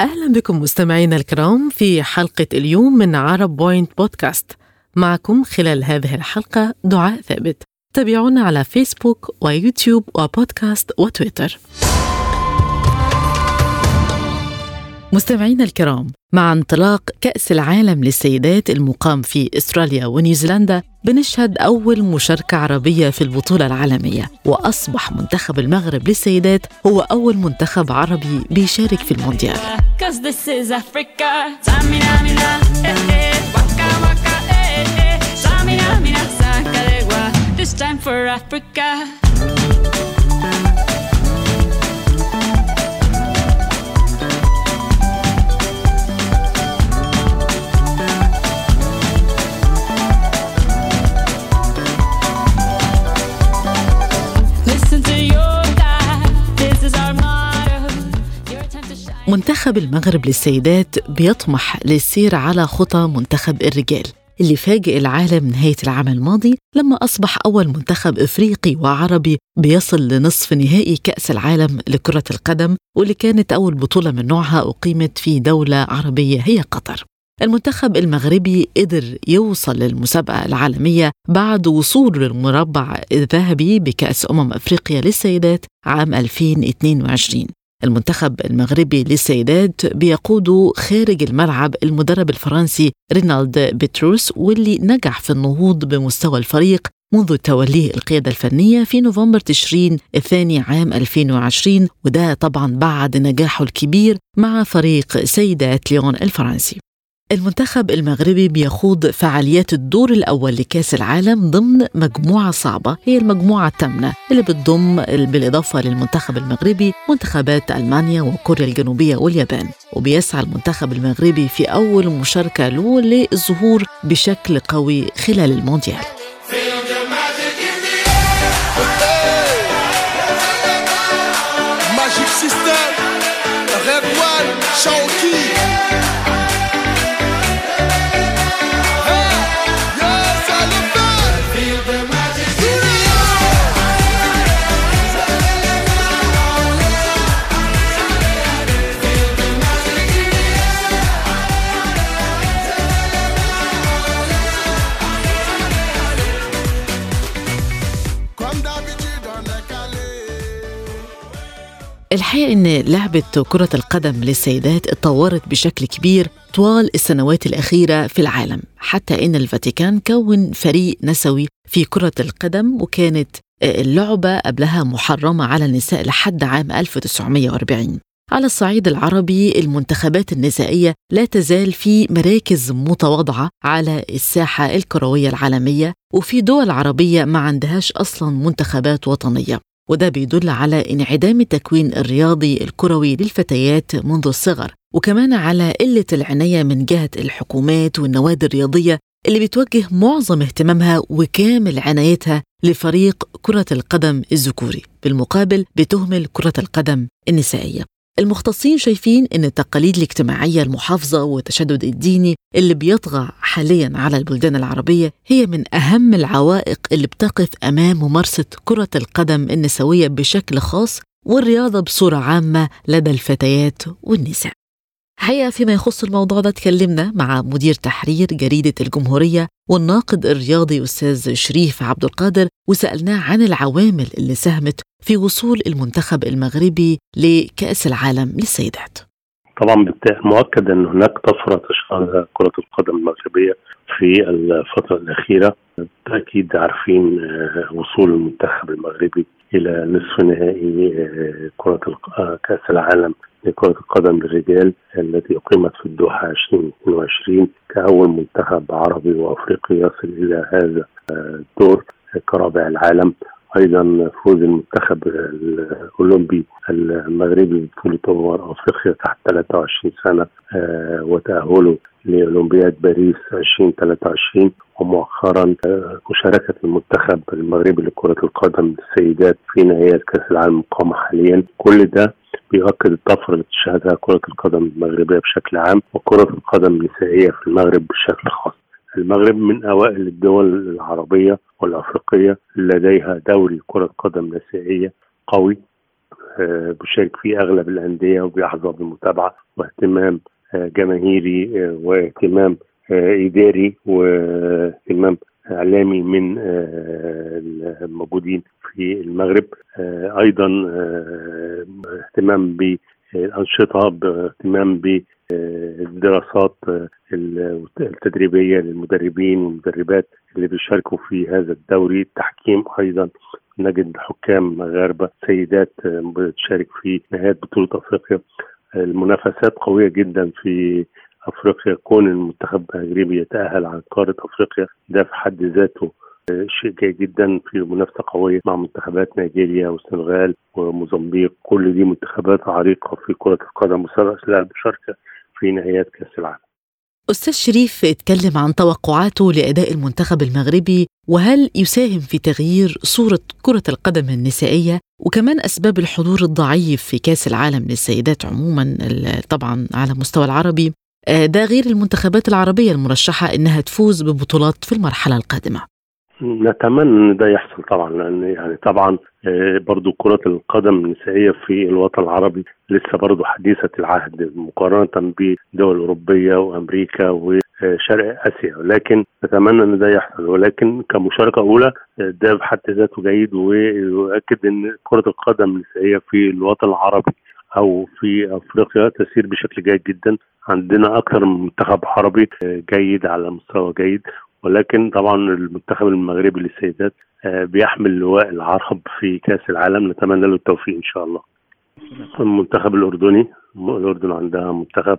أهلا بكم مستمعينا الكرام في حلقة اليوم من عرب بوينت بودكاست معكم خلال هذه الحلقة دعاء ثابت. تابعونا على فيسبوك ويوتيوب وبودكاست وتويتر. مستمعينا الكرام مع انطلاق كأس العالم للسيدات المقام في أستراليا ونيوزيلندا بنشهد أول مشاركة عربية في البطولة العالمية وأصبح منتخب المغرب للسيدات هو أول منتخب عربي بيشارك في المونديال. This time for Africa. منتخب المغرب للسيدات بيطمح للسير على خطى منتخب الرجال اللي فاجئ العالم نهاية العام الماضي لما أصبح أول منتخب إفريقي وعربي بيصل لنصف نهائي كأس العالم لكرة القدم واللي كانت أول بطولة من نوعها أقيمت في دولة عربية هي قطر. المنتخب المغربي قدر يوصل للمسابقة العالمية بعد وصوله للمربع الذهبي بكأس أمم أفريقيا للسيدات عام 2022 المنتخب المغربي للسيدات بيقود خارج الملعب المدرب الفرنسي رينالد بيتروس واللي نجح في النهوض بمستوى الفريق منذ توليه القيادة الفنية في نوفمبر تشرين الثاني عام 2020 وده طبعا بعد نجاحه الكبير مع فريق سيدات ليون الفرنسي. المنتخب المغربي بيخوض فعاليات الدور الأول لكأس العالم ضمن مجموعة صعبة هي المجموعة الثامنة اللي بتضم بالإضافة للمنتخب المغربي منتخبات ألمانيا وكوريا الجنوبية واليابان. وبيسعى المنتخب المغربي في أول مشاركة له للظهور بشكل قوي خلال المونديال. الحقيقة إن لعبة كرة القدم للسيدات اتطورت بشكل كبير طوال السنوات الأخيرة في العالم. حتى إن الفاتيكان كون فريق نسوي في كرة القدم وكانت اللعبة قبلها محرمة على النساء لحد عام 1940 على الصعيد العربي المنتخبات النسائية لا تزال في مراكز متواضعة على الساحة الكروية العالمية وفي دول عربية ما عندهاش أصلا منتخبات وطنية. وده بيدل على انعدام التكوين الرياضي الكروي للفتيات منذ الصغر وكمان على قلة العناية من جهة الحكومات والنوادي الرياضية اللي بتوجه معظم اهتمامها وكامل عنايتها لفريق كرة القدم الذكوري بالمقابل بتهمل كرة القدم النسائية. المختصين شايفين إن التقاليد الاجتماعية المحافظة والتشدد الديني اللي بيطغى حاليا على البلدان العربية هي من أهم العوائق اللي بتقف أمام ممارسة كرة القدم النسوية بشكل خاص والرياضة بصورة عامة لدى الفتيات والنساء. حقيقة فيما يخص الموضوع ده تكلمنا مع مدير تحرير جريدة الجمهورية والناقد الرياضي أستاذ شريف عبد القادر وسألناه عن العوامل اللي ساهمت في وصول المنتخب المغربي لكأس العالم للسيدات. طبعا مؤكد أن هناك طفرة تشهدها كرة القدم المغربية في الفترة الأخيرة. بالتأكيد عارفين آه، وصول المنتخب المغربي إلى نصف نهائي آه، كرة آه، كأس العالم لكرة القدم للرجال التي أقيمت في الدوحة 2022 كأول منتخب عربي وأفريقي يصل إلى هذا الدور كرابع العالم. أيضا فوز المنتخب الأولمبي المغربي بطولة امم أفريقيا تحت 23 سنة آه، وتأهله لأولمبياد باريس 2023 ومؤخرا آه، مشاركة المنتخب المغربي لكرة القدم للسيدات في نهائيات كأس العالم المقامه حاليا. كل ده بيؤكد الطفره اللي تشهدها كرة القدم المغربية بشكل عام وكرة القدم النسائية في المغرب بشكل خاص. المغرب من أوائل الدول العربية والأفريقية لديها دوري كرة قدم نسائية قوي بيشارك فيه أغلب الأندية وبيحظى بمتابعة واهتمام جماهيري واهتمام إداري واهتمام إعلامي من الموجودين في المغرب. أيضا اهتمام بالانشطه باهتمام بالدراسات التدريبية للمدربين والمدربات اللي بيشاركوا في هذا الدوري. التحكيم أيضا نجد حكام مغاربه سيدات بتشارك في نهايات بطولة أفريقيا. المنافسات قوية جدا في أفريقيا كون المنتخب المغربي يتأهل عن قارة أفريقيا ده في حد ذاته شيء جيد جدا في منافسة قوية مع منتخبات نيجيريا والسنغال وموزمبيق كل دي منتخبات عريقة في كرة القدم وسبق لها المشاركه في نهائيات كأس العالم. أستاذ شريف اتكلم عن توقعاته لأداء المنتخب المغربي وهل يساهم في تغيير صورة كرة القدم النسائية وكمان أسباب الحضور الضعيف في كأس العالم للسيدات عموما طبعا على مستوى العربي ده غير المنتخبات العربية المرشحة إنها تفوز ببطولات في المرحلة القادمة. نتمنى إن ده يحصل طبعا لأن يعني طبعا برضو كرة القدم النسائية في الوطن العربي لسه برضو حديثة العهد مقارنة بدول أوروبية وأمريكا وشرق آسيا. ولكن نتمنى أن ده يحصل. ولكن كمشاركة أولى ده بحد ذاته جيد ويؤكد أن كرة القدم النسائية في الوطن العربي أو في أفريقيا تسير بشكل جيد جدا. عندنا أكثر من منتخب عربي جيد على مستوى جيد. ولكن طبعا المنتخب المغربي للسيدات بيحمل لواء العرب في كأس العالم. نتمنى له التوفيق إن شاء الله. المنتخب الأردني الأردن عندها منتخب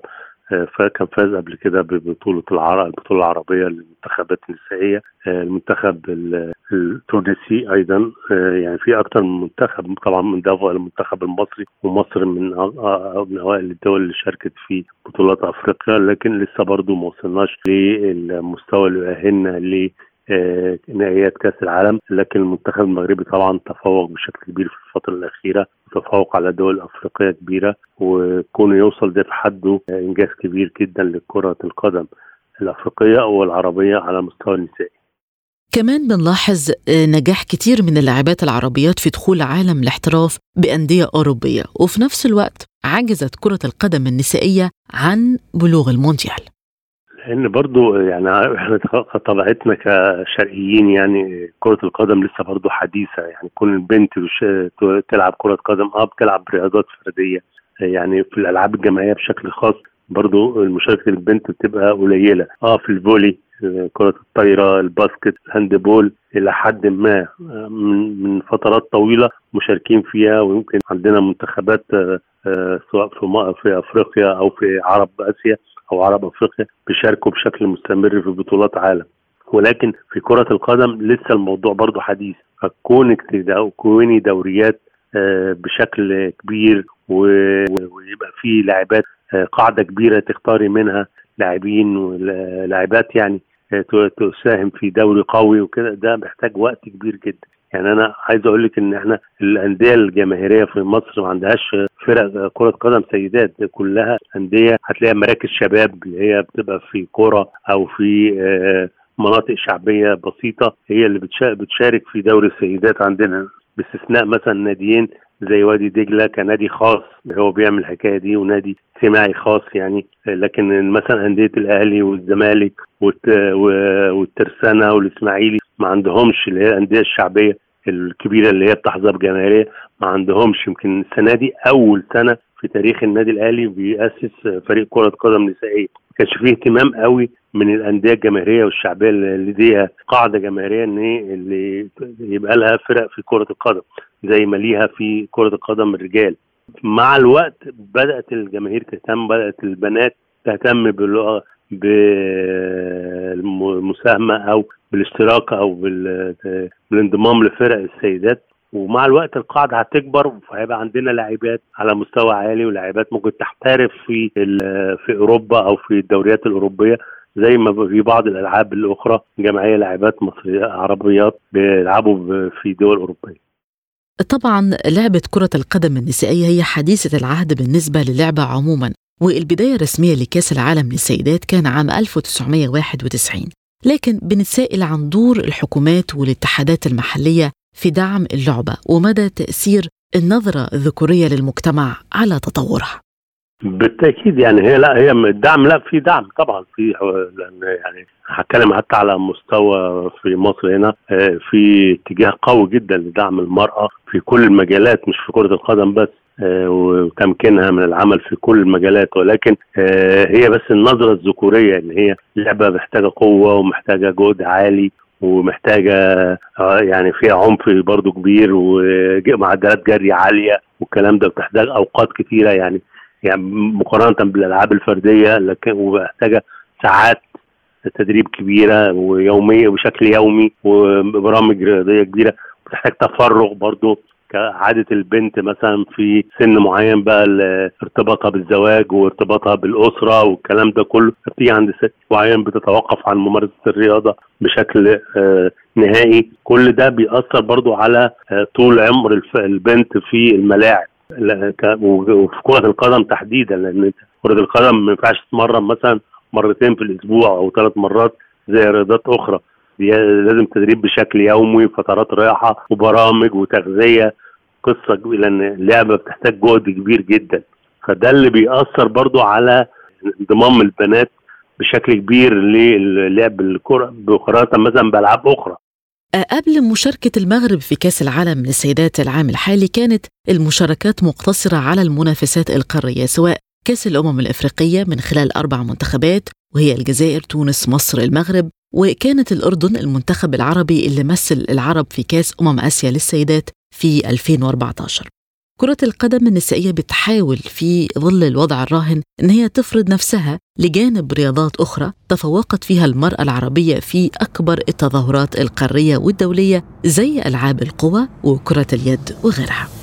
فكان فاز قبل كده ببطولة العرب البطولة العربية للمنتخبات النسائية. المنتخب التونسي أيضا يعني في أكثر من منتخب طبعا من ده المنتخب المصري ومصر من من أوائل الدول اللي شاركت في بطولات أفريقيا لكن لسه برضه ما وصلناش للمستوى اللي يؤهلنا نهائيات كأس العالم لكن المنتخب المغربي طبعا تفوق بشكل كبير في الفترة الأخيرة تفوق على دول أفريقية كبيرة وكونه يوصل ده في حده إنجاز كبير جدا لكرة القدم الأفريقية والعربيه على مستوى النسائي. كمان بنلاحظ نجاح كتير من اللاعبات العربيات في دخول عالم الاحتراف بأندية أوروبية وفي نفس الوقت عجزت كرة القدم النسائية عن بلوغ المونديال. لأن برضو يعني إحنا طبيعتنا كشرقيين يعني كرة القدم لسه برضو حديثة. يعني كل البنت تلعب كرة قدم آه بتلعب رياضات فردية. يعني في الألعاب الجماعية بشكل خاص برضو مشاركه البنت بتبقى قليلة. آه في ال volley كرة الطايرة ال basket ال handball إلى حد ما من فترات طويلة مشاركين فيها. ويمكن عندنا منتخبات سواء في في أفريقيا أو في عرب آسيا أو عرب أفريقيا بيشاركوا بشكل مستمر في بطولات عالم. ولكن في كرة القدم لسه الموضوع برضو حديث. فكونك كوني دوريات بشكل كبير ويبقى في لاعبات قاعدة كبيرة تختاري منها لاعبين ولاعبات يعني تساهم في دوري قوي وكده ده محتاج وقت كبير جدا. يعني أنا عايز أقول لك إن إحنا الأندية الجماهيرية في مصر ما عندهاش فرق كرة قدم سيدات كلها أندية هتلاقيها مراكز شباب اللي هي بتبقى في قرى أو في مناطق شعبية بسيطة هي اللي بتشارك في دوري السيدات عندنا باستثناء مثلا ناديين زي وادي دجلة كنادي خاص هو بيعمل الحكاية دي ونادي اجتماعي خاص يعني لكن مثلا أندية الأهلي والزمالك والترسانة والإسماعيلي ما عندهمش اللي هي الأندية الشعبية الكبيرة اللي هي بتحظى بجماهيريه ما عندهمش. يمكن السنة دي أول سنة في تاريخ النادي الأهلي بيأسس فريق كرة قدم نسائية. ما كانش فيه اهتمام قوي من الأندية الجماهيرية والشعبية اللي ليها قاعدة جماهيرية إن اللي يبقى لها فرق في كرة القدم زي ما ليها في كرة القدم الرجال. مع الوقت بدأت الجماهير تهتم بدأت البنات تهتم بالمساهمة أو بالاشتراك أو بالانضمام لفرق السيدات. ومع الوقت القاعدة هتكبر فهيبقى عندنا لاعبات على مستوى عالي ولاعبات ممكن تحترف في في أوروبا أو في الدوريات الأوروبية زي ما في بعض الألعاب الأخرى جمعية لاعبات مصرية عربيات بيلعبوا في دول أوروبية. طبعا لعبة كرة القدم النسائية هي حديثة العهد بالنسبة للعبة عموما. والبداية الرسمية لكأس العالم للسيدات كان عام 1991 لكن بنتسائل عن دور الحكومات والاتحادات المحلية في دعم اللعبة ومدى تأثير النظرة الذكورية للمجتمع على تطورها. بالتأكيد يعني هي لا هي الدعم لا في دعم طبعا في لأن يعني هتكلم حتى على مستوى في مصر هنا آه، في اتجاه قوي جدا لدعم المرأة في كل المجالات مش في كرة القدم بس. وتمكينها من العمل في كل المجالات. ولكن آه، هي بس النظرة الذكورية ان هي لعبة محتاجة قوة ومحتاجة جهد عالي ومحتاجة يعني فيها عنف برضو كبير ومعدلات جري عالية والكلام ده بتحتاج أوقات كثيره يعني يعني مقارنة بالألعاب الفردية لكن ومحتاجة ساعات تدريب كبيرة ويومية بشكل يومي وبرامج رياضية كبيرة. بتحتاج تفرغ برضه كعادة البنت مثلا في سن معين بقى ارتباطها بالزواج وارتباطها بالأسرة والكلام ده كله بتيجي عند سن معين بتتوقف عن ممارسة الرياضة بشكل آه نهائي. كل ده بيأثر برضو على آه طول عمر البنت في الملاعب. وفي كرة القدم تحديدا لأن كرة القدم ما ينفعش تتمرن مثلا مرتين في الأسبوع أو ثلاث مرات زي رياضات أخرى. لازم تدريب بشكل يومي فترات راحة وبرامج وتغذية قصة لأن اللعبة بتحتاج جهد كبير جدا. فده اللي بيأثر برضو على انضمام البنات بشكل كبير للعب الكرة مقارنة مثلا بألعاب أخرى. قبل مشاركة المغرب في كأس العالم للسيدات العام الحالي كانت المشاركات مقتصرة على المنافسات القارية سواء كأس الأمم الإفريقية من خلال أربع منتخبات وهي الجزائر، تونس، مصر، المغرب، وكانت الأردن المنتخب العربي اللي مثل العرب في كأس أمم آسيا للسيدات في 2014 كرة القدم النسائية بتحاول في ظل الوضع الراهن إن هي تفرض نفسها لجانب رياضات أخرى تفوقت فيها المرأة العربية في أكبر التظاهرات القارية والدولية زي ألعاب القوى وكرة اليد وغيرها.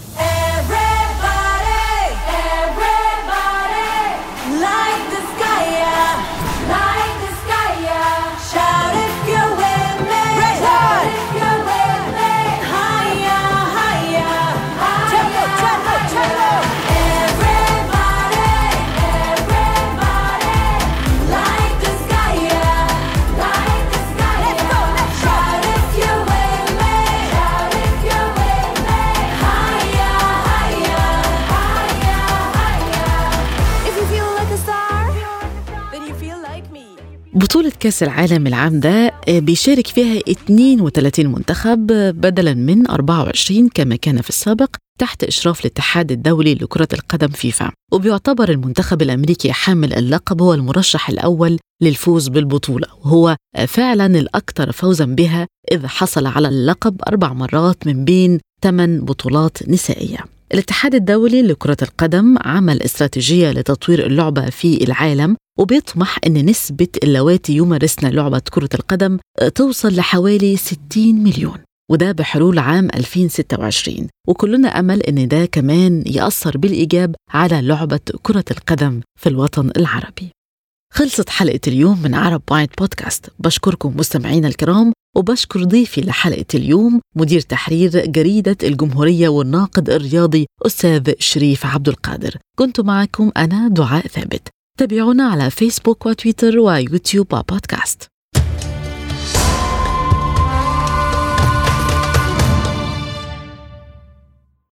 بطولة كأس العالم العام ده آه، بيشارك فيها 32 منتخب بدلا من 24 كما كان في السابق تحت إشراف الاتحاد الدولي لكرة القدم فيفا. وبيعتبر المنتخب الأمريكي حامل اللقب هو المرشح الأول للفوز بالبطولة وهو فعلا الأكثر فوزا بها إذ حصل على اللقب أربع مرات من بين ثمان بطولات نسائية. الاتحاد الدولي لكرة القدم عمل استراتيجية لتطوير اللعبة في العالم وبيطمح أن نسبة اللواتي يمارسن لعبة كرة القدم توصل لحوالي 60 مليون وده بحلول عام 2026 وكلنا أمل أن ده كمان يأثر بالإيجاب على لعبة كرة القدم في الوطن العربي. خلصت حلقة اليوم من عرب بوينت بودكاست. بشكركم مستمعينا الكرام وبشكر ضيفي لحلقة اليوم مدير تحرير جريدة الجمهورية والناقد الرياضي أستاذ شريف عبد القادر. كنت معكم أنا دعاء ثابت. تابعونا على فيسبوك وتويتر ويوتيوب وبودكاست.